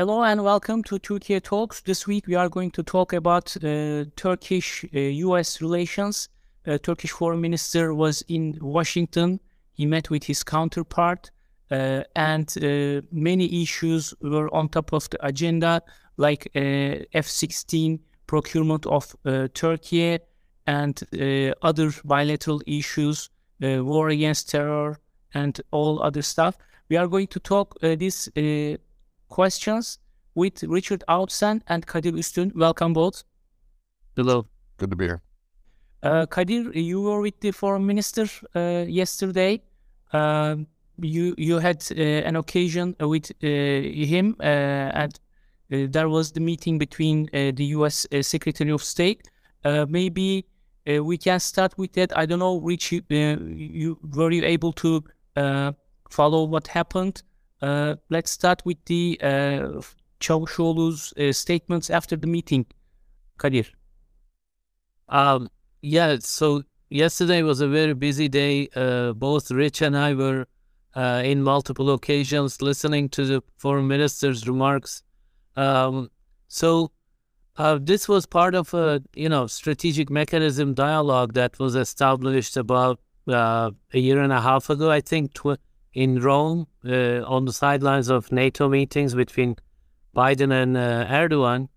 Hello and welcome to Turkey Talks. This week we are going to talk about uh, Turkish-U.S. Uh, relations. Uh, Turkish Foreign Minister was in Washington. He met with his counterpart, uh, and uh, many issues were on top of the agenda, like uh, F-16 procurement of Turkey and other bilateral issues, war against terror, and all other stuff. We are going to talk this questions with Richard Outzen and Kadir Üstün. Welcome both. Hello. Good to be here. Uh, Kadir, you were with the foreign minister uh, yesterday. Uh, you you had uh, an occasion with uh, him, uh, and there was the meeting between the U.S. Secretary of State. maybe we can start with that. I don't know, Rich, you, you were you able to follow what happened? Uh, let's start with the uh, uh, statements after the meeting. Kadir. Um, yeah, so yesterday was a very busy day. Uh, both Rich and I were uh, in multiple occasions listening to the foreign minister's remarks. Um, so uh, this was part of a you know strategic mechanism dialogue that was established about uh, a year and a half ago. I think tw- in Rome uh, on the sidelines of NATO meetings between Biden and uh, Erdogan.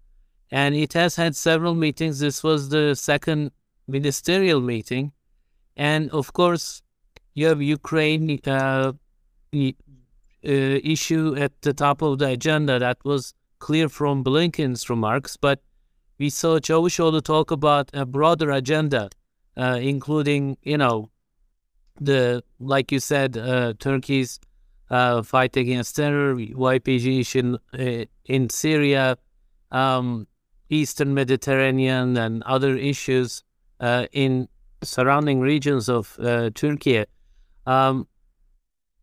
And it has had several meetings. This was the second ministerial meeting. And of course, you have Ukraine uh, uh issue at the top of the agenda. That was clear from Blinken's remarks. But we saw Çavuşoğlu talk about a broader agenda, uh, including, you know, the like you said, uh, Turkey's uh, fight against terror, YPG in uh, in Syria, um, Eastern Mediterranean, and other issues uh, in surrounding regions of uh, Turkey. Um,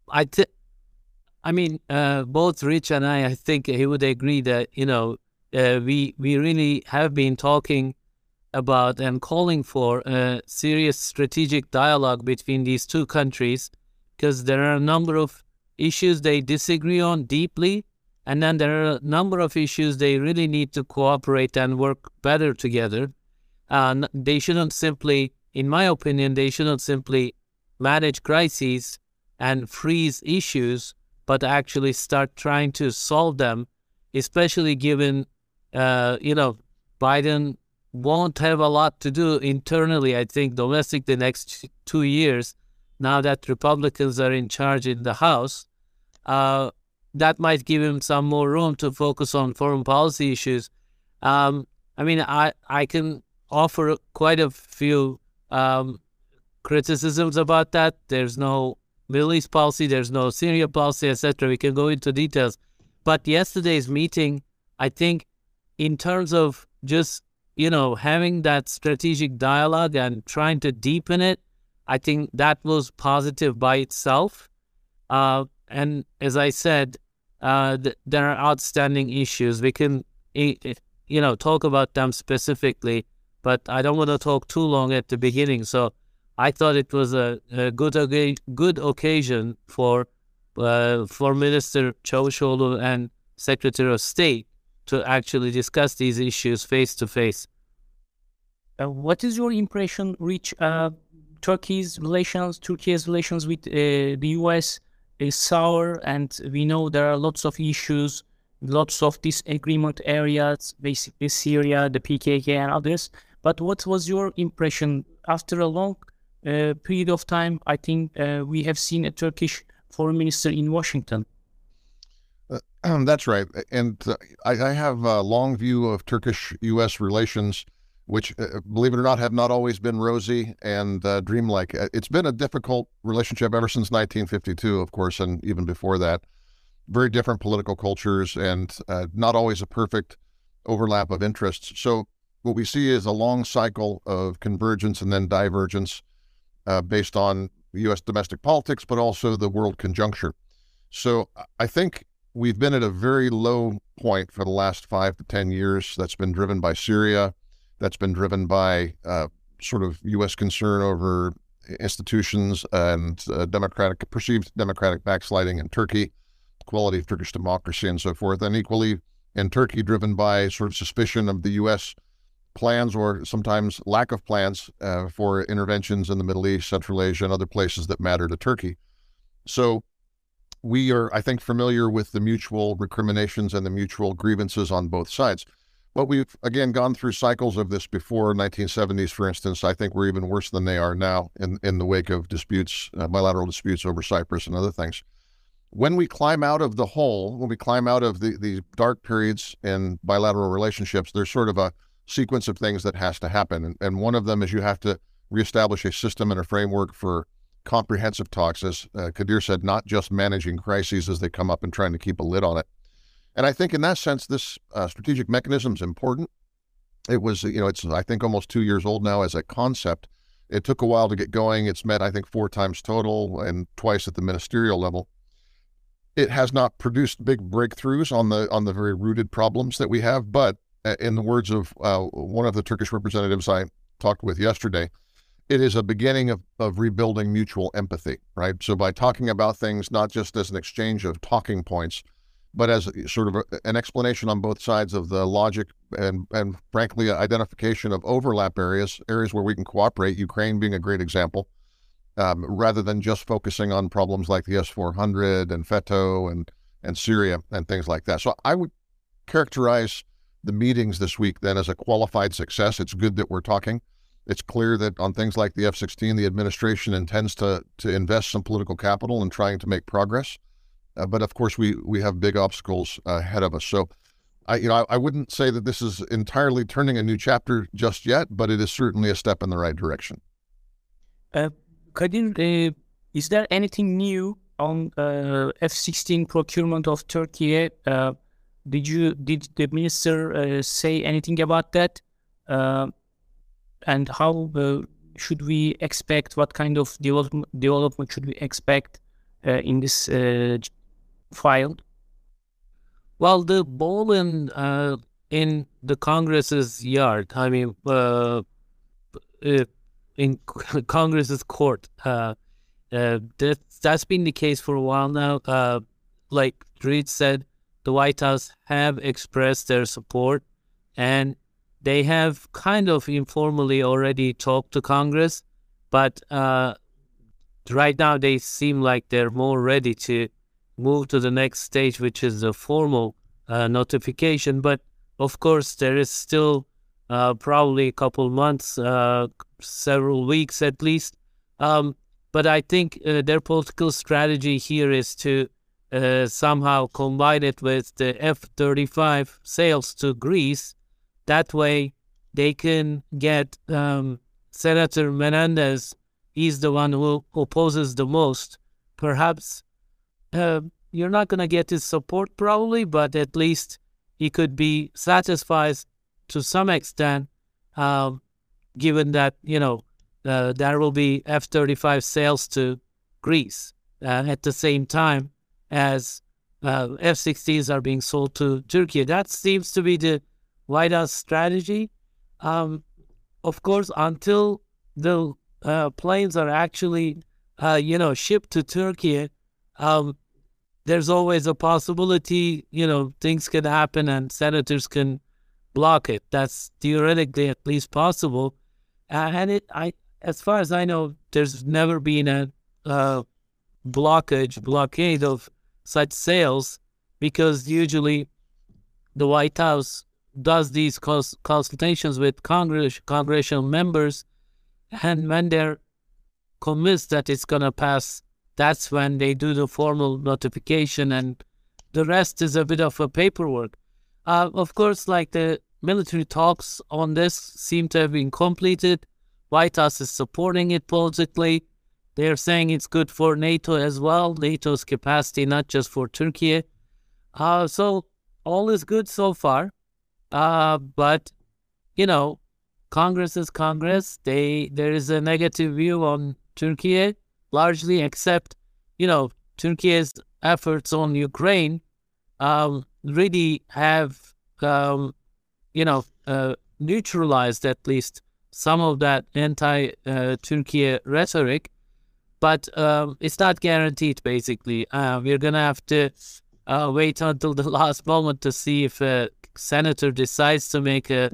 I th- I mean, uh, both Rich and I, I think he would agree that you know we we really have been talking about and calling for a serious strategic dialogue between these two countries because there are a number of issues they disagree on deeply and then there are a number of issues they really need to cooperate and work better together. Uh, they shouldn't simply in my opinion they shouldn't simply manage crises and freeze issues but actually start trying to solve them especially given uh, you know biden won't have a lot to do internally, I think, domestic the next two years, now that Republicans are in charge in the House, uh, that might give him some more room to focus on foreign policy issues. Um, I mean, I, I can offer quite a few um, criticisms about that. There's no Middle East policy, there's no Syria policy, etc. We can go into details. But yesterday's meeting, I think, in terms of just you know, having that strategic dialogue and trying to deepen it, I think that was positive by itself. Uh, and as I said, uh, th- there are outstanding issues. We can, you know, talk about them specifically, but I don't want to talk too long at the beginning. So I thought it was a, a good good occasion for uh, for Minister Çavuşoğlu and Secretary of State to actually discuss these issues face to face. What is your impression, Rich? Uh, Turkey's relations, Turkey's relations with uh, the U.S. is sour, and we know there are lots of issues, lots of disagreement areas, basically Syria, the PKK, and others. But what was your impression after a long uh, period of time? I think uh, we have seen a Turkish foreign minister in Washington. Um, that's right. And uh, I, I, have a long view of Turkish U.S. relations, which, uh, believe it or not, have not always been rosy and uh, dreamlike. It's been a difficult relationship ever since 1952, of course, and even before that. Very different political cultures and uh, not always a perfect overlap of interests. So, what we see is a long cycle of convergence and then divergence uh, based on U.S. domestic politics, but also the world conjuncture. So, I think we've been at a very low point for the last five to 10 years. That's been driven by Syria. That's been driven by uh, sort of U.S. concern over institutions and uh, democratic, perceived democratic backsliding in Turkey, quality of Turkish democracy, and so forth. And equally, in Turkey, driven by sort of suspicion of the U.S. plans or sometimes lack of plans uh, for interventions in the Middle East, Central Asia, and other places that matter to Turkey. So we are, I think, familiar with the mutual recriminations and the mutual grievances on both sides. But we've again gone through cycles of this before 1970s, for instance. I think we're even worse than they are now in, in the wake of disputes, uh, bilateral disputes over Cyprus and other things. When we climb out of the hole, when we climb out of the, the dark periods in bilateral relationships, there's sort of a sequence of things that has to happen. And, and one of them is you have to reestablish a system and a framework for comprehensive talks, as uh, Kadir said, not just managing crises as they come up and trying to keep a lid on it. And I think in that sense, this uh, strategic mechanism is important. It was, you know, it's, I think, almost two years old now as a concept. It took a while to get going. It's met, I think, four times total and twice at the ministerial level. It has not produced big breakthroughs on the on the very rooted problems that we have. But uh, in the words of uh, one of the Turkish representatives I talked with yesterday, it is a beginning of, of rebuilding mutual empathy, right? So by talking about things not just as an exchange of talking points, but as sort of a, an explanation on both sides of the logic and, and frankly, identification of overlap areas, areas where we can cooperate, Ukraine being a great example, um, rather than just focusing on problems like the S-400 and FETÖ and, and Syria and things like that. So I would characterize the meetings this week then as a qualified success. It's good that we're talking. It's clear that on things like the F 16, the administration intends to, to invest some political capital in trying to make progress. Uh, but of course, we, we have big obstacles ahead of us. So, I, you know, I, I, wouldn't say that this is entirely turning a new chapter just yet, but it is certainly a step in the right direction. Uh, Kadir, uh, is there anything new on uh, F-16 procurement of Turkey? Uh, did you did the minister uh, say anything about that? and how should we expect? What kind of development development should we expect uh, in this uh, file? Well, the ball in uh, in the Congress's yard. I mean, uh, uh, in Congress's court. Uh, that that's been the case for a while now. like Reid said, the White House have expressed their support, and they have kind of informally already talked to Congress, but uh, right now they seem like they're more ready to move to the next stage, which is the formal uh, notification. But of course, there is still uh, probably a couple months, uh, several weeks at least. Um, but I think uh, their political strategy here is to uh, somehow combine it with the F 35 sales to Greece that way, they can get um, Senator Menendez. He's the one who opposes the most. Perhaps uh, you're not going to get his support, probably, but at least he could be satisfied to some extent, um, given that, you know, uh, there will be F 35 sales to Greece uh, at the same time as uh, F 16s are being sold to Turkey. That seems to be the White House strategy. Um, of course, until the uh, planes are actually, uh, you know, shipped to Turkey, um, there's always a possibility, you know, things can happen and senators can block it. That's theoretically at least possible. And it, I, as far as I know, there's never been a uh, blockage, blockade of such sales because usually the White House does these cons- consultations with Congress, congressional members, and when they're convinced that it's going to pass, that's when they do the formal notification, and the rest is a bit of a paperwork. Uh, of course, like the military talks on this seem to have been completed. White House is supporting it politically. They're saying it's good for NATO as well, NATO's capacity, not just for Turkey. Uh, so all is good so far. Uh, but you know, Congress is Congress. They there is a negative view on Turkey, largely, except you know Turkey's efforts on Ukraine um, really have um, you know uh, neutralized at least some of that anti-Turkey uh, rhetoric, but um, it's not guaranteed. Basically, uh, we're gonna have to uh, wait until the last moment to see if a senator decides to make a,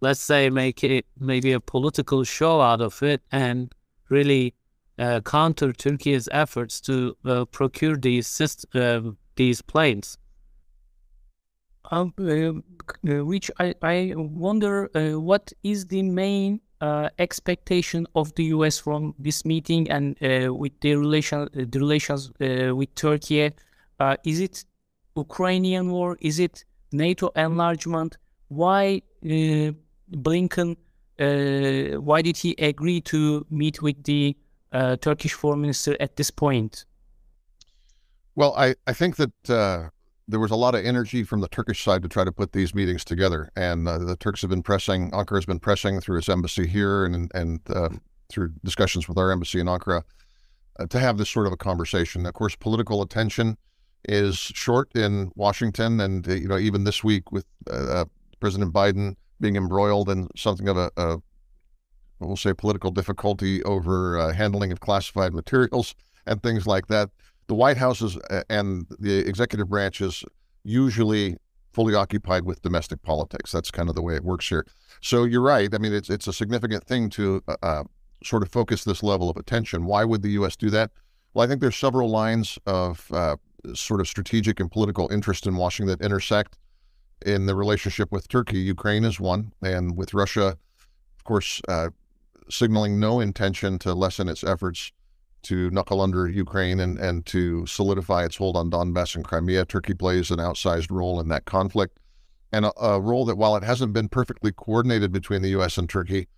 let's say, make it maybe a political show out of it and really uh, counter Turkey's efforts to uh, procure these uh, these planes. Um, uh, which I, I wonder uh, what is the main uh, expectation of the U.S. from this meeting and with the relation the relations with Turkey. is it Ukrainian war? Is it NATO enlargement? Why Blinken? why did he agree to meet with the uh, Turkish foreign minister at this point? Well, I, I think that uh, there was a lot of energy from the Turkish side to try to put these meetings together. And uh, the Turks have been pressing, Ankara has been pressing through its embassy here and, and uh, through discussions with our embassy in Ankara uh, to have this sort of a conversation. Of course, political attention is short in Washington. And, uh, you know, even this week with President Biden being embroiled in something of a, a we'll say, political difficulty over uh, handling of classified materials and things like that. The White House is, and the executive branch is usually fully occupied with domestic politics. That's kind of the way it works here. So you're right. I mean, it's it's a significant thing to uh, uh, sort of focus this level of attention. Why would the U.S. do that? Well, I think there's several lines of uh, sort of strategic and political interest in Washington that intersect in the relationship with Turkey. Ukraine is one, and with Russia, of course, uh, signaling no intention to lessen its efforts to knuckle under Ukraine and, and to solidify its hold on Donbass and Crimea. Turkey plays an outsized role in that conflict, and a, a role that, while it hasn't been perfectly coordinated between the U.S. and Turkey,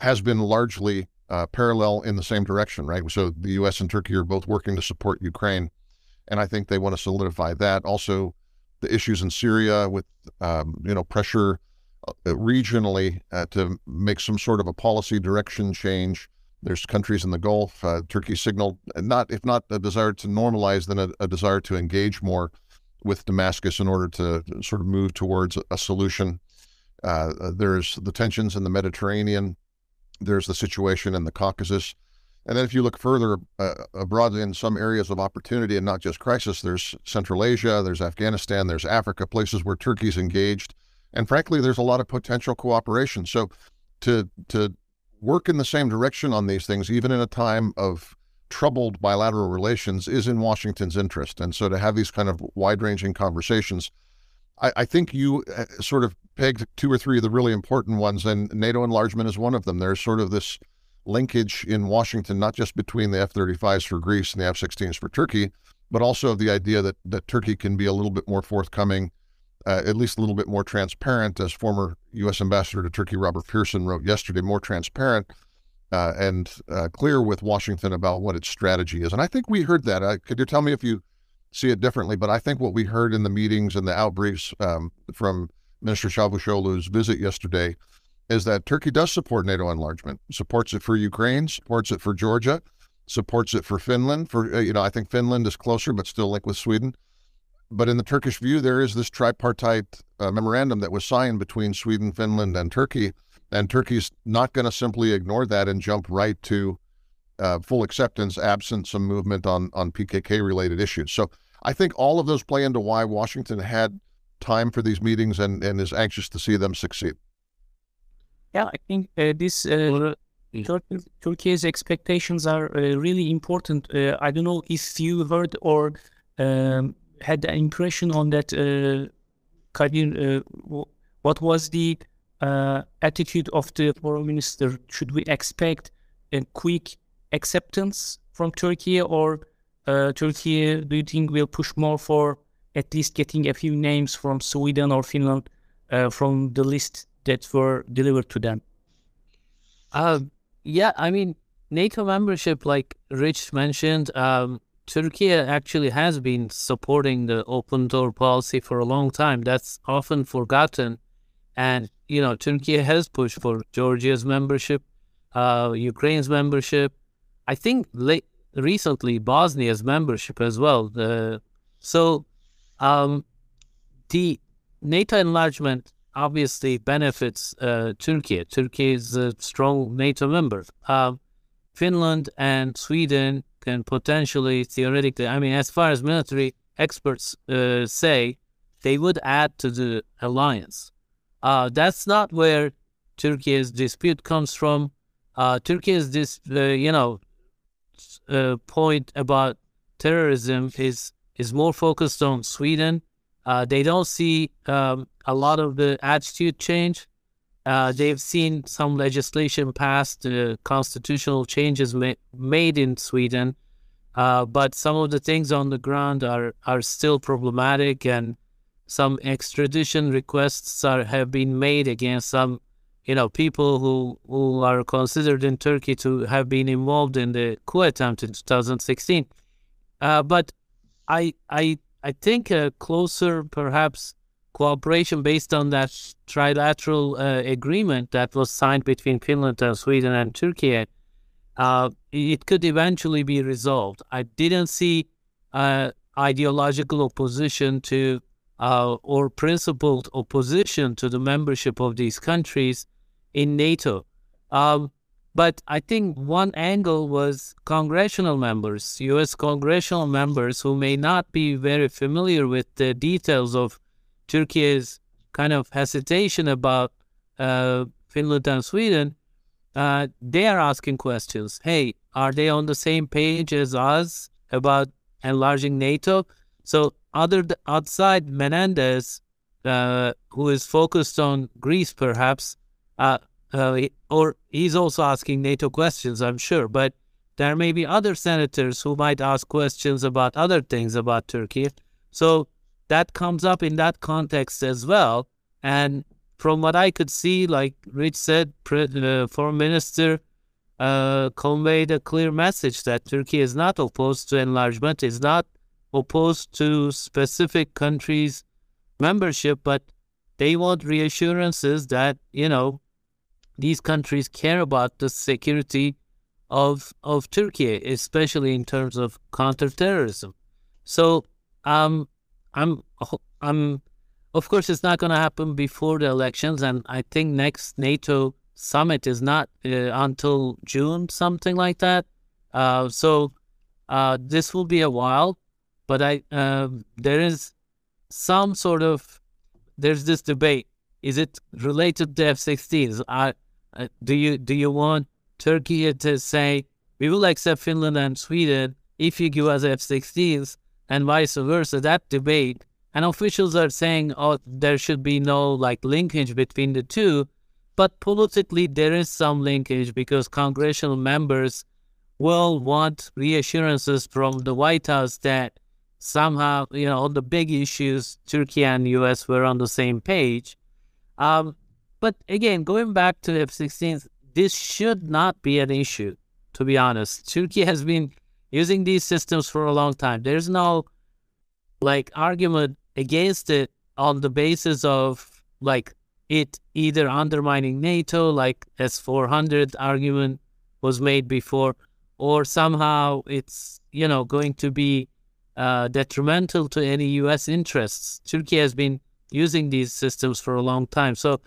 has been largely uh, parallel in the same direction, right? So the U.S. and Turkey are both working to support Ukraine, and I think they want to solidify that. Also, the issues in Syria with um, you know pressure regionally uh, to make some sort of a policy direction change. There's countries in the Gulf. Uh, Turkey signaled not, if not a desire to normalize, then a, a, desire to engage more with Damascus in order to sort of move towards a, solution. Uh, there's the tensions in the Mediterranean. There's the situation in the Caucasus. And then if you look further uh, abroad in some areas of opportunity and not just crisis, there's Central Asia, there's Afghanistan, there's Africa, places where Turkey's engaged and frankly, there's a lot of potential cooperation. So to to work in the same direction on these things, even in a time of troubled bilateral relations, is in Washington's interest. And so to have these kind of wide-ranging conversations, I, I think you uh, sort of pegged two or three of the really important ones, and NATO enlargement is one of them. There's sort of this linkage in Washington, not just between the F-35s for Greece and the F-16s for Turkey, but also the idea that that Turkey can be a little bit more forthcoming uh, at least a little bit more transparent, as former U.S. Ambassador to Turkey Robert Pearson wrote yesterday, more transparent uh, and uh, clear with Washington about what its strategy is. And I think we heard that. Could you tell me if you see it differently? But I think what we heard in the meetings and the outbriefs um, from Minister Çavuşoğlu's visit yesterday is that Turkey does support NATO enlargement, supports it for Ukraine, supports it for Georgia, supports it for Finland. For uh, you know, I think Finland is closer, but still linked with Sweden. But in the Turkish view, there is this tripartite uh, memorandum that was signed between Sweden, Finland, and Turkey. And Turkey's not going to simply ignore that and jump right to uh, full acceptance absent some movement on, on PKK related issues. So I think all of those play into why Washington had time for these meetings and, and is anxious to see them succeed. Yeah, I think uh, this uh, Turkey's expectations are uh, really important. Uh, I don't know if you heard or um, had an impression on that, uh, Kadir, uh, what was the uh, attitude of the foreign minister? Should we expect a quick acceptance from Turkey, or uh, Turkey, do you think, will push more for at least getting a few names from Sweden or Finland uh, from the list that were delivered to them? Uh, yeah, I mean, NATO membership, like Rich mentioned, um, Turkey actually has been supporting the open door policy for a long time. That's often forgotten. And, you know, Turkey has pushed for Georgia's membership, uh, Ukraine's membership. I think late, recently Bosnia's membership as well. So um, the NATO enlargement obviously benefits uh, Turkey. Turkey is a strong NATO member. Uh, Finland and Sweden can potentially, theoretically, I mean, as far as military experts uh, say they would add to the alliance. Uh, that's not where Turkey's dispute comes from. Uh, Turkey's this, uh, you know, uh, point about terrorism is is more focused on Sweden. Uh, they don't see um, a lot of the attitude change. Uh, they've seen some legislation passed, uh, constitutional changes ma- made in Sweden, uh, but some of the things on the ground are are still problematic, and some extradition requests are have been made against some, you know, people who who are considered in Turkey to have been involved in the coup attempt in 2016. Uh, but I I I think a closer, perhaps cooperation based on that trilateral uh, agreement that was signed between Finland and Sweden and Turkey, uh, it could eventually be resolved. I didn't see uh, ideological opposition to uh, or principled opposition to the membership of these countries in NATO. Um, but I think one angle was congressional members, U.S. congressional members who may not be very familiar with the details of Turkey's kind of hesitation about uh, Finland and Sweden, uh, they are asking questions. Hey, are they on the same page as us about enlarging NATO? So, other outside Menendez, uh, who is focused on Greece, perhaps, uh, uh, or he's also asking NATO questions, I'm sure. But there may be other senators who might ask questions about other things about Turkey. So that comes up in that context as well. And from what I could see, like Rich said, uh, Foreign Minister uh, conveyed a clear message that Turkey is not opposed to enlargement, is not opposed to specific countries' membership, but they want reassurances that, you know, these countries care about the security of of Turkey, especially in terms of counterterrorism. So um, I'm I'm of course it's not going to happen before the elections, and I think next NATO summit is not uh, until June, something like that. Uh, so uh, this will be a while, but I uh, there is some sort of there's this debate. Is it related to F-16s? Uh, do you do you want Turkey to say we will accept Finland and Sweden if you give us F-16s? And vice versa. That debate, and officials are saying, oh, there should be no like linkage between the two. But politically, there is some linkage because congressional members will want reassurances from the White House that somehow, you know, on the big issues, Turkey and U.S. were on the same page. Um, but again, going back to F-16s, this should not be an issue, to be honest. Turkey has been using these systems for a long time. There's no like argument against it on the basis of like it either undermining NATO, like S 400 argument was made before, or somehow it's you know going to be uh, detrimental to any U.S. interests. Turkey has been using these systems for a long time, so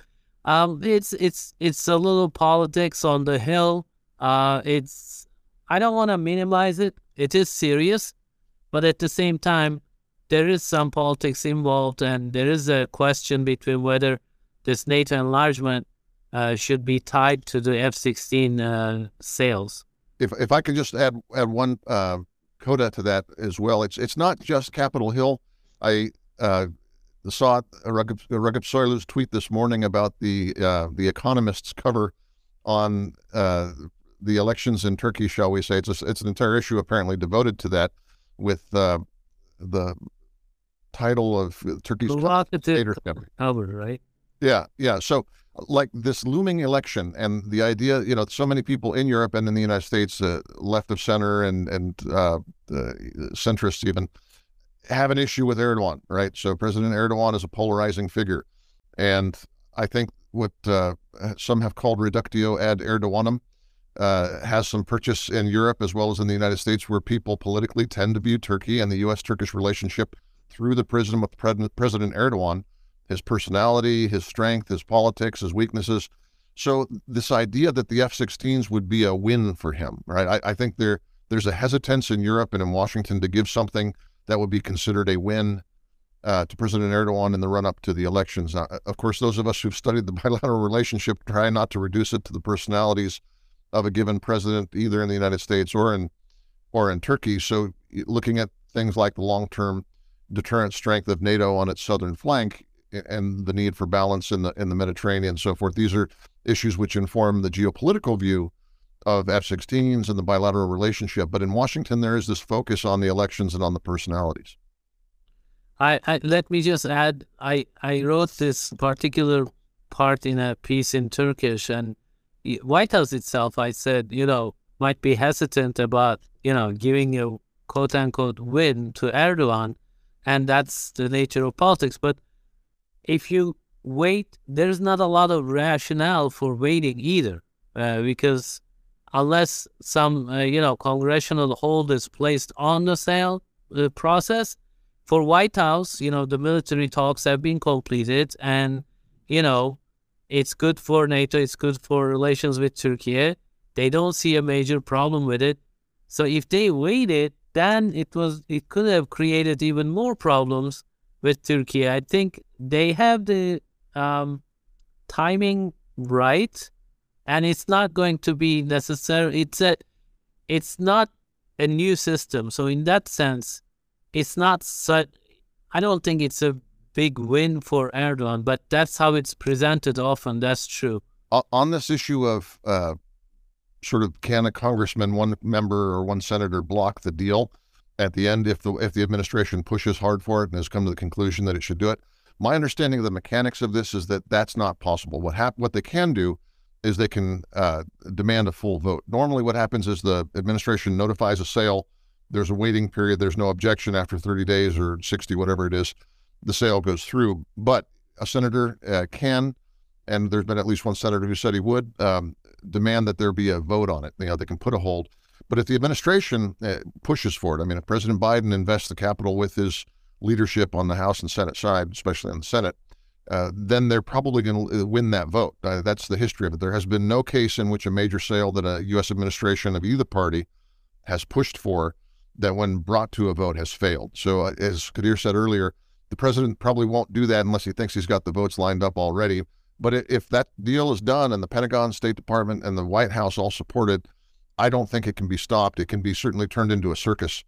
um, it's it's it's a little politics on the hill. Uh, it's I don't want to minimize it. It is serious, but at the same time, there is some politics involved, and there is a question between whether this NATO enlargement uh, should be tied to the F-16 uh, sales. If if I could just add add one uh, coda to that as well, it's it's not just Capitol Hill. I saw Ragip Soylu's tweet this morning about the uh, the Economist's cover on uh, the elections in Turkey, shall we say? It's a, it's an entire issue apparently devoted to that, with uh, the title of Turkey's dictatorship cover, right? Yeah, yeah. So like this looming election and the idea, you know, so many people in Europe and in the United States, uh, left of center and and uh, centrists even, have an issue with Erdogan, right? So President Erdogan is a polarizing figure, and I think what uh, some have called reductio ad Erdoganum uh, has some purchase in Europe as well as in the United States, where people politically tend to view Turkey and the U.S. Turkish relationship through the prism of President Erdogan, his personality, his strength, his politics, his weaknesses. So this idea that the F-16s would be a win for him, right? I, I think there there's a hesitance in Europe and in Washington to give something that would be considered a win uh, to President Erdogan in the run up to the elections. Uh, of course, those of us who've studied the bilateral relationship try not to reduce it to the personalities of a given president, either in the United States or in or in Turkey. So, looking at things like the long term deterrent strength of NATO on its southern flank and the need for balance in the in the Mediterranean and so forth, these are issues which inform the geopolitical view of F-16s and the bilateral relationship. But in Washington, there is this focus on the elections and on the personalities. I, I, let me just add I, I wrote this particular part in a piece in Turkish and White House itself I said you know might be hesitant about you know giving a quote unquote win to Erdogan and that's the nature of politics. But if you wait there's not a lot of rationale for waiting either uh, because unless some uh, you know congressional hold is placed on the sale uh, process for White House, you know, the military talks have been completed, and you know, it's good for NATO. It's good for relations with Turkey. They don't see a major problem with it. So if they waited, then it was it could have created even more problems with Turkey. I think they have the um, timing right, and it's not going to be necessary. It's a, it's not a new system. So in that sense, it's not such. I don't think it's a big win for Erdogan, but that's how it's presented often. That's true. On this issue of uh, sort of can a congressman, one member or one senator block the deal at the end if the if the administration pushes hard for it and has come to the conclusion that it should do it? My understanding of the mechanics of this is that that's not possible. What hap- what they can do is they can uh, demand a full vote. Normally, what happens is the administration notifies a sale there's a waiting period. There's no objection after 30 days or 60, whatever it is. The sale goes through. But a senator uh, can, and there's been at least one senator who said he would um, demand that there be a vote on it. You know, they can put a hold. But if the administration uh, pushes for it, I mean, if President Biden invests the capital with his leadership on the House and Senate side, especially on the Senate, uh, then they're probably going to uh, win that vote. Uh, that's the history of it. There has been no case in which a major sale that a U.S. administration of either party has pushed for that, when brought to a vote, has failed. So, uh, as Kadir said earlier, the president probably won't do that unless he thinks he's got the votes lined up already. But if that deal is done and the Pentagon, State Department, and the White House all support it, I don't think it can be stopped. It can be certainly turned into a circus,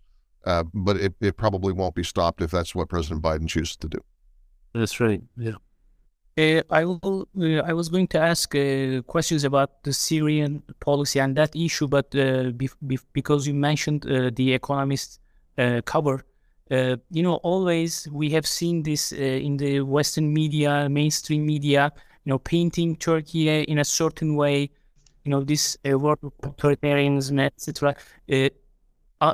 uh, but it, it probably won't be stopped if that's what President Biden chooses to do. That's right. Yeah. Uh, I will. Uh, I was going to ask uh, questions about the Syrian policy and that issue, but uh, because you mentioned uh, the Economist uh, you know, always we have seen this in the Western media, mainstream media, you know, painting Turkey in a certain way, you know, this word of authoritarianism, etc.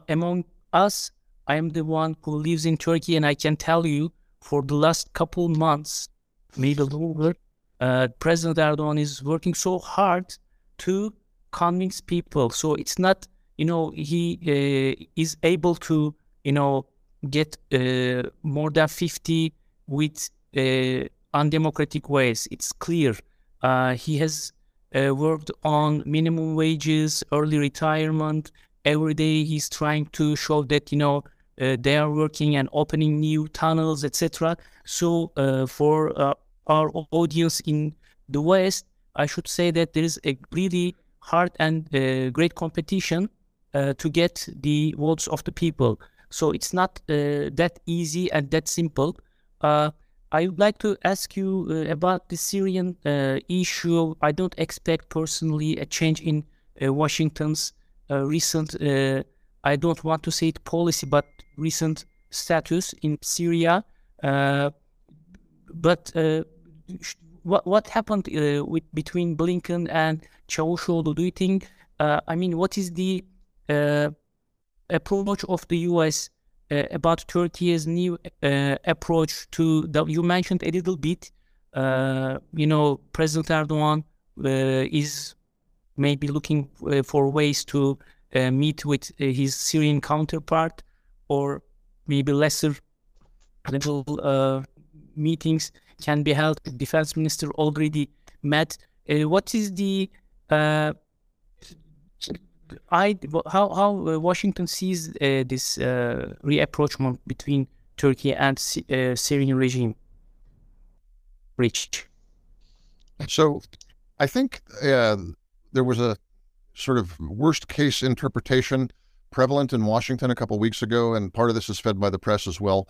among us, I am the one who lives in Turkey, and I can tell you, for the last couple months maybe longer, uh, President Erdogan is working so hard to convince people. So it's not, you know, he uh, is able to, you know, get uh, more than 50 with uh, undemocratic ways. It's clear. Uh, he has uh, worked on minimum wages, early retirement. Every day he's trying to show that, you know, uh, they are working and opening new tunnels, etc. So uh, for our audience in the West, I should say that there is a really hard and great competition to get the votes of the people. So it's not uh, that easy and that simple. Uh, I would like to ask you uh, about the Syrian issue. I don't expect personally a change in Washington's recent, I don't want to say it policy, but recent status in Syria. but what what happened uh, with between Blinken and Çavuşoğlu? Do you think? Uh, I mean, what is the uh, approach of the U.S. Uh, about Turkey's new uh, approach to? The, you mentioned a little bit. Uh, you know, President Erdogan is maybe looking for ways to meet with his Syrian counterpart, or maybe lesser level meetings can be held. Defense minister already met. Uh, what is the uh, I how how Washington sees this reapproachment between Turkey and Syrian regime. Rich. So, I think uh, there was a sort of worst case interpretation prevalent in Washington a couple weeks ago, and part of this is fed by the press as well,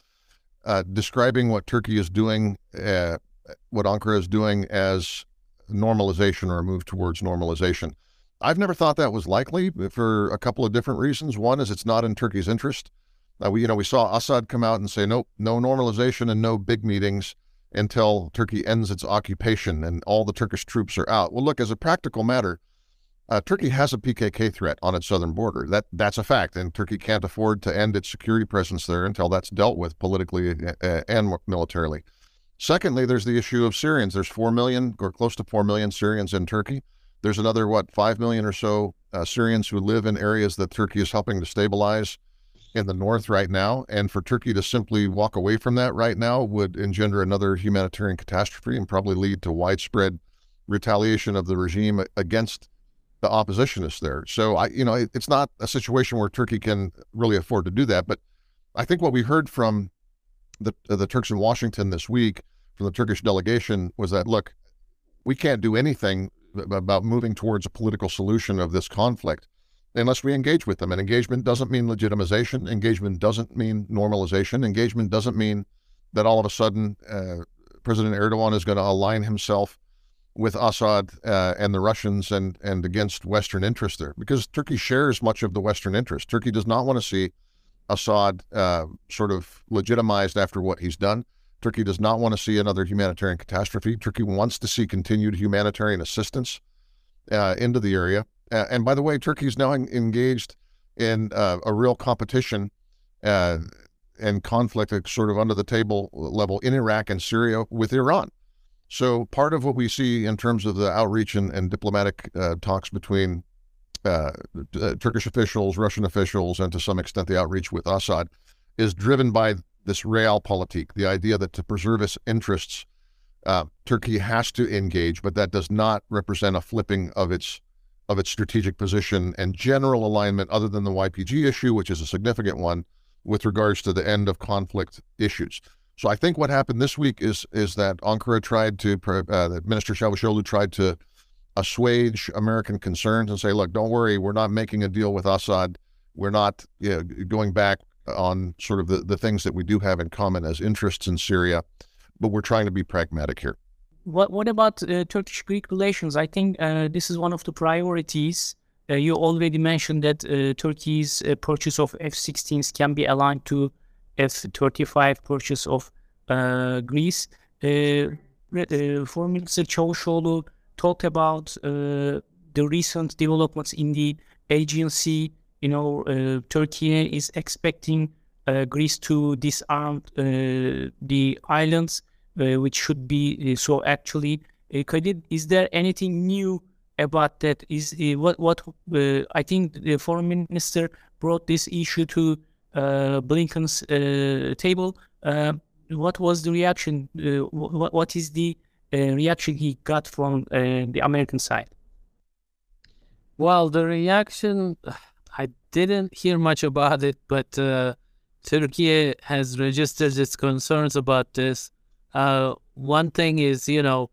uh, describing what Turkey is doing, uh, what Ankara is doing as normalization or a move towards normalization. I've never thought that was likely for a couple of different reasons. One is it's not in Turkey's interest. Uh, we, you know, we saw Assad come out and say, nope, no normalization and no big meetings until Turkey ends its occupation and all the Turkish troops are out. Well, look, as a practical matter, uh, Turkey has a PKK threat on its southern border. That that's a fact, and Turkey can't afford to end its security presence there until that's dealt with politically uh, uh and militarily. Secondly, there's the issue of Syrians. There's four million or close to four million Syrians in Turkey. There's another what five million or so uh, Syrians who live in areas that Turkey is helping to stabilize in the north right now. And for Turkey to simply walk away from that right now would engender another humanitarian catastrophe and probably lead to widespread retaliation of the regime against the oppositionists there. So I, you know, it, it's not a situation where Turkey can really afford to do that. But I think what we heard from the the Turks in Washington this week from the Turkish delegation was that look, we can't do anything about moving towards a political solution of this conflict unless we engage with them. And engagement doesn't mean legitimization. Engagement doesn't mean normalization. Engagement doesn't mean that all of a sudden uh, President Erdogan is going to align himself with Assad uh, and the Russians and and against Western interests there, because Turkey shares much of the Western interest. Turkey does not want to see Assad uh, sort of legitimized after what he's done. Turkey does not want to see another humanitarian catastrophe. Turkey wants to see continued humanitarian assistance uh, into the area. Uh, and by the way, Turkey is now engaged in uh, a real competition uh, and conflict, sort of under the table level in Iraq and Syria with Iran. So part of what we see in terms of the outreach and, and diplomatic uh, talks between uh, Turkish officials, Russian officials, and to some extent the outreach with Assad is driven by this realpolitik, the idea that to preserve its interests, uh, Turkey has to engage, but that does not represent a flipping of its of its strategic position and general alignment, other than the YPG issue, which is a significant one, with regards to the end of conflict issues. So I think what happened this week is is that Ankara tried to, uh, that Minister Çavuşoğlu tried to assuage American concerns and say, look, don't worry, we're not making a deal with Assad. We're not you know, going back on sort of the, the things that we do have in common as interests in Syria, but we're trying to be pragmatic here. What what about uh, Turkish-Greek relations? I think uh, this is one of the priorities. Uh, you already mentioned that uh, Turkey's purchase of F-16s can be aligned to F-35 purchase of uh, Greece. Uh, Foreign Minister Çavuşoğlu talked about the recent developments in the Aegean Sea. You know, uh, Turkey is expecting uh, Greece to disarm uh, the islands, uh, which should be so. Actually, is there anything new about that? Is what what I think the foreign minister brought this issue to uh, Blinken's uh, table. Uh, what was the reaction? What, what is the reaction he got from the American side? Well, the reaction, I didn't hear much about it, but uh, Turkey has registered its concerns about this. Uh, one thing is, you know,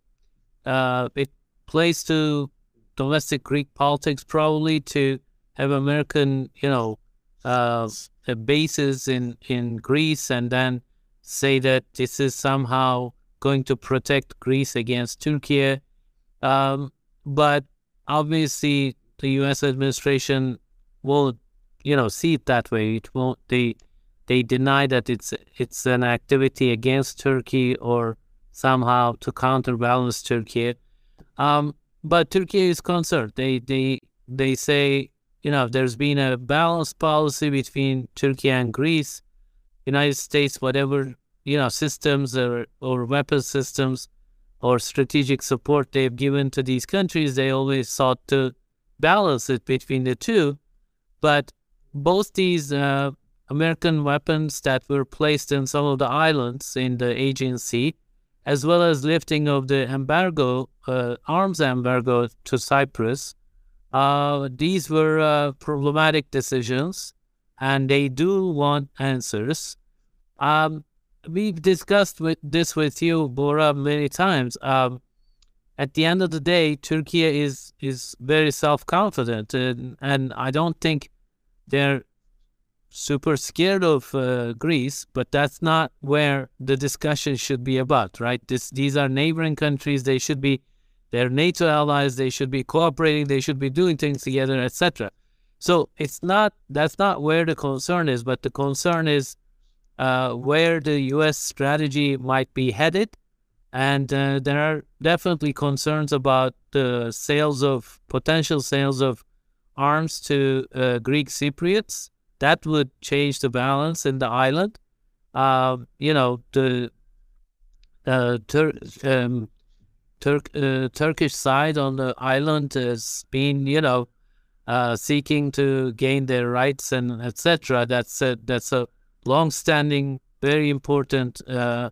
uh, it plays to domestic Greek politics probably to have American, you know, bases in, in Greece and then say that this is somehow going to protect Greece against Turkey. Um, but obviously, the U.S. administration will, you know, see it that way. It won't. They they deny that it's it's an activity against Turkey or somehow to counterbalance Turkey. Um, but Turkey is concerned. They they they say you know, there's been a balanced policy between Turkey and Greece. United States, whatever, you know, systems or, or weapon systems or strategic support they've given to these countries, they always sought to balance it between the two. But both these uh, American weapons that were placed in some of the islands in the Aegean Sea, as well as lifting of the embargo, uh, arms embargo to Cyprus, uh, these were uh, problematic decisions, and they do want answers. Um, we've discussed with this with you, Bora, many times. Um, at the end of the day, Turkey is is very self confident, and, and I don't think they're super scared of uh, Greece, but that's not where the discussion should be about, right? This, these are neighboring countries. They should be, they're NATO allies. They should be cooperating. They should be doing things together, etc. So it's not that's not where the concern is, but the concern is uh, where the U.S. strategy might be headed, and uh, there are definitely concerns about the sales of potential sales of arms to uh, Greek Cypriots that would change the balance in the island. Um, you know, the uh, Tur- um, uh, Turkish side on the island has been, you know, uh, seeking to gain their rights and etc. That's a, that's a long-standing, very important uh,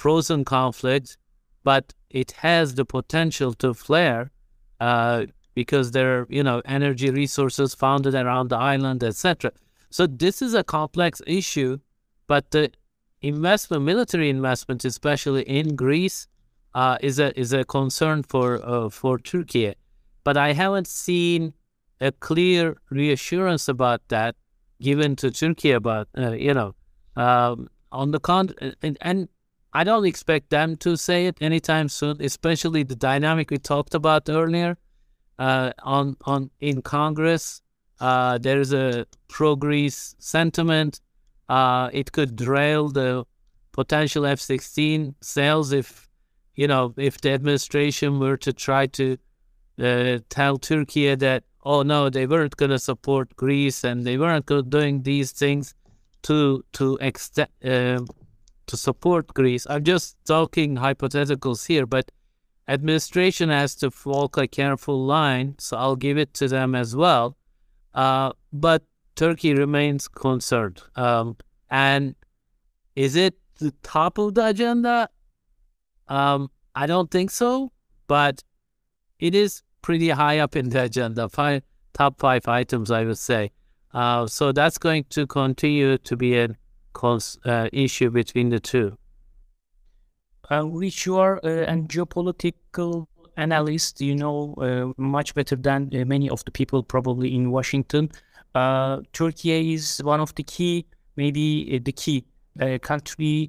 frozen conflict, but it has the potential to flare uh, because there are, you know, energy resources founded around the island, etc. So this is a complex issue, but the investment, military investment, especially in Greece, uh, is a is a concern for uh, for Turkey. But I haven't seen a clear reassurance about that given to Turkey about uh, you know um, on the con and, and I don't expect them to say it anytime soon, especially the dynamic we talked about earlier uh, on on in Congress uh, there is a pro-Greece sentiment. Uh, it could derail the potential F-16 sales if, you know, if the administration were to try to uh, tell Turkey that, oh no, they weren't going to support Greece and they weren't doing these things to to extend uh, to support Greece. I'm just talking hypotheticals here, but administration has to walk a careful line, so I'll give it to them as well. Uh, but Turkey remains concerned. Um, and is it the top of the agenda? Um, I don't think so, but it is pretty high up in the agenda. Five, top five items, I would say. Uh, so that's going to continue to be a cons- uh, issue between the two. Uh, Rich, you are uh, a geopolitical analyst, you know uh, much better than uh, many of the people probably in Washington. Uh, Turkey is one of the key, maybe the key country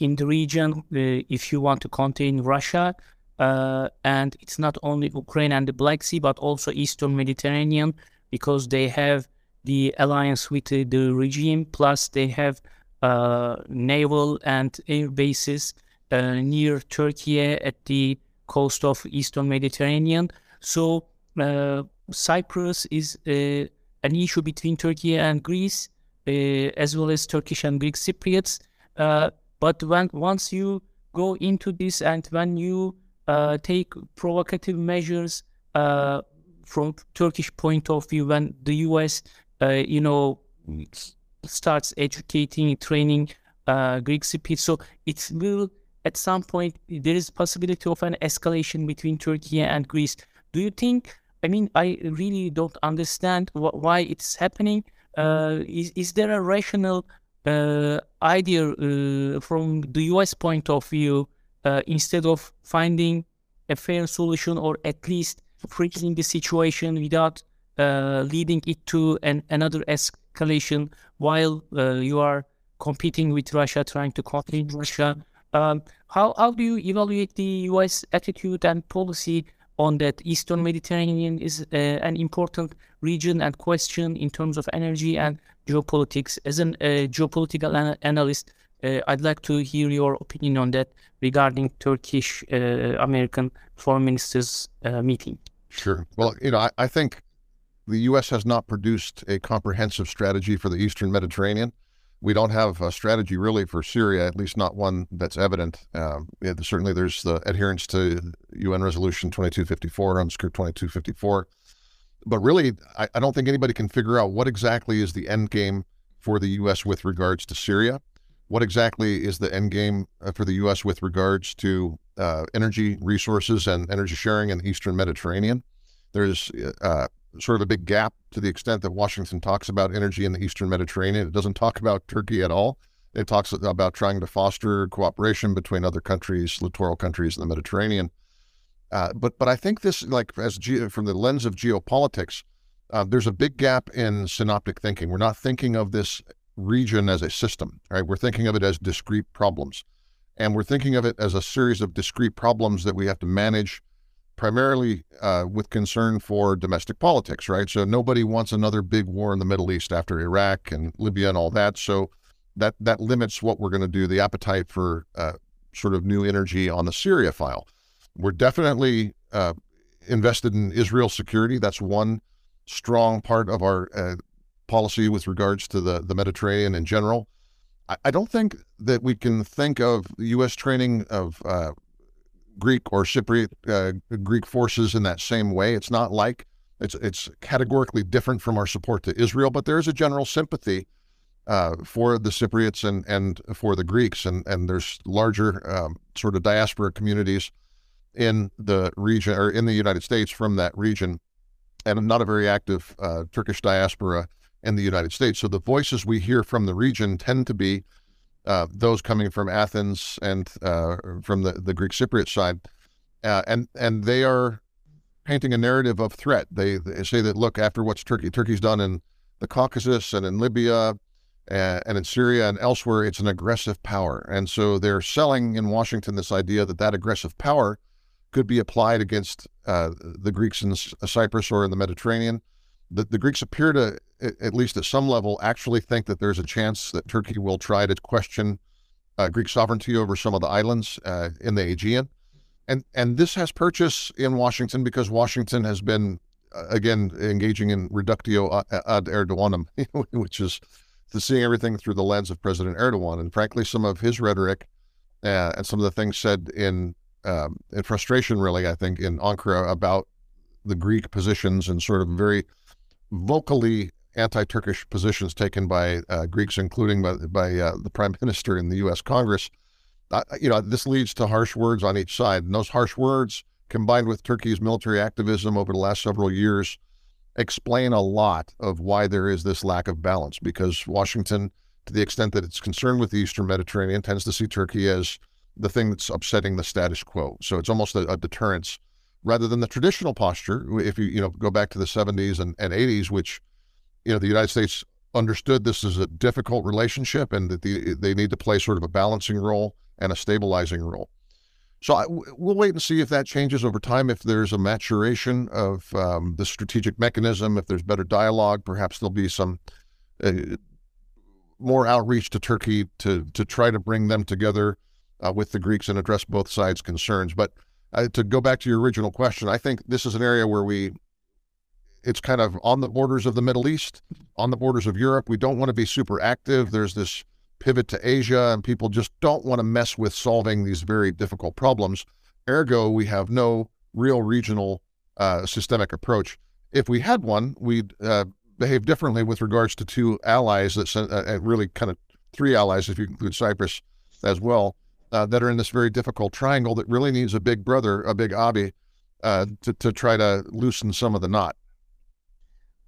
in the region if you want to contain Russia. Uh, and it's not only Ukraine and the Black Sea, but also Eastern Mediterranean, because they have the alliance with the, regime, plus they have uh, naval and air bases uh, near Turkey at the coast of Eastern Mediterranean. So uh, Cyprus is an issue between Turkey and Greece, as well as Turkish and Greek Cypriots. But when once you go into this and when you uh, take provocative measures uh, from Turkish point of view, when the U.S. you know starts educating, training Greek Cypriots, so it will at some point there is possibility of an escalation between Turkey and Greece. Do you think? I mean, I really don't understand wh- why it's happening. Uh, is is there a rational uh, idea uh, from the U.S. point of view uh, instead of finding a fair solution or at least freezing the situation without uh, leading it to an, another escalation while uh, you are competing with Russia, trying to contain Russia? Um, how, how do you evaluate the US attitude and policy on that Eastern Mediterranean is uh, an important region and question in terms of energy and geopolitics? As a uh, geopolitical an analyst, uh, I'd like to hear your opinion on that regarding Turkish American foreign ministers meeting. Sure. Well, you know, I, I think the U.S. has not produced a comprehensive strategy for the Eastern Mediterranean we don't have a strategy really for Syria, at least not one that's evident. Uh, certainly, there's the adherence to UN Resolution 2254, UNSCR 2254. But really, I, I, don't think anybody can figure out what exactly is the end game for the U.S. with regards to Syria. What exactly is the end game uh, for the U.S. with regards to uh, energy resources and energy sharing in the Eastern Mediterranean? There's uh, sort of a big gap to the extent that Washington talks about energy in the Eastern Mediterranean. It doesn't talk about Turkey at all. It talks about trying to foster cooperation between other countries, littoral countries in the Mediterranean. Uh, but but I think this, like as ge- from the lens of geopolitics, uh, there's a big gap in synoptic thinking. We're not thinking of this region as a system, right? We're thinking of it as discrete problems, and we're thinking of it as a series of discrete problems that we have to manage, primarily uh, with concern for domestic politics, right? So nobody wants another big war in the Middle East after Iraq and Libya and all that. So that that limits what we're going to do. The appetite for uh, sort of new energy on the Syria file. We're definitely uh, invested in Israel security. That's one strong part of our uh, policy with regards to the, the Mediterranean in general. I, I, don't think that we can think of U.S. training of uh, Greek or Cypriot uh, Greek forces in that same way. It's not like it's it's categorically different from our support to Israel, but there is a general sympathy uh, for the Cypriots and and for the Greeks, and and there's larger um, sort of diaspora communities in the region or in the United States from that region, and not a very active uh, Turkish diaspora in the United States. So the voices we hear from the region tend to be uh, those coming from Athens and uh, from the, the Greek Cypriot side, uh, and and they are painting a narrative of threat. They, they say that look after what's Turkey Turkey's done in the Caucasus and in Libya and in Syria and elsewhere, it's an aggressive power. And so they're selling in Washington this idea that that aggressive power could be applied against uh, the Greeks in Cyprus or in the Mediterranean. The, the Greeks appear to, at least at some level, actually think that there's a chance that Turkey will try to question uh, Greek sovereignty over some of the islands uh, in the Aegean. And, and this has purchase in Washington because Washington has been, uh, again, engaging in reductio ad Erdoganum, which is to seeing everything through the lens of President Erdogan. And frankly, some of his rhetoric uh, and some of the things said in um, in frustration, really, I think, in Ankara about the Greek positions and sort of very vocally anti-Turkish positions taken by uh, Greeks, including by, by uh, the Prime Minister in the U.S. Congress. Uh, you know, this leads to harsh words on each side, and those harsh words, combined with Turkey's military activism over the last several years, explain a lot of why there is this lack of balance because Washington, to the extent that it's concerned with the Eastern Mediterranean, tends to see Turkey as the thing that's upsetting the status quo. So it's almost a, a deterrence rather than the traditional posture. If you you know go back to the 70s and, and 80s, which you know the United States understood this is a difficult relationship and that the, they need to play sort of a balancing role and a stabilizing role. So I, we'll wait and see if that changes over time. If there's a maturation of um, the strategic mechanism, if there's better dialogue, perhaps there'll be some uh, more outreach to Turkey to to try to bring them together uh, with the Greeks and address both sides' concerns. But uh, to go back to your original question, I think this is an area where we it's kind of on the borders of the Middle East, on the borders of Europe. We don't want to be super active. There's this pivot to Asia, and people just don't want to mess with solving these very difficult problems. Ergo, we have no real regional uh, systemic approach. If we had one, we'd uh, behave differently with regards to two allies that uh, uh, really kind of three allies, if you include Cyprus as well, uh, that are in this very difficult triangle that really needs a big brother, a big Abi, uh, to, to try to loosen some of the knot.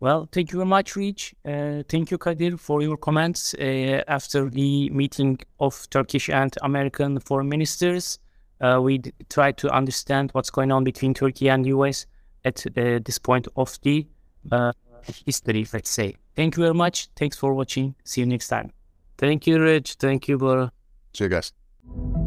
Well, thank you very much, Rich. Uh, thank you, Kadir, for your comments uh, after the meeting of Turkish and American foreign ministers. Uh, we d- try to understand what's going on between Turkey and US at uh, this point of the uh, history, let's say. Thank you very much. Thanks for watching. See you next time. Thank you, Rich. Thank you, Bora. See you guys thank you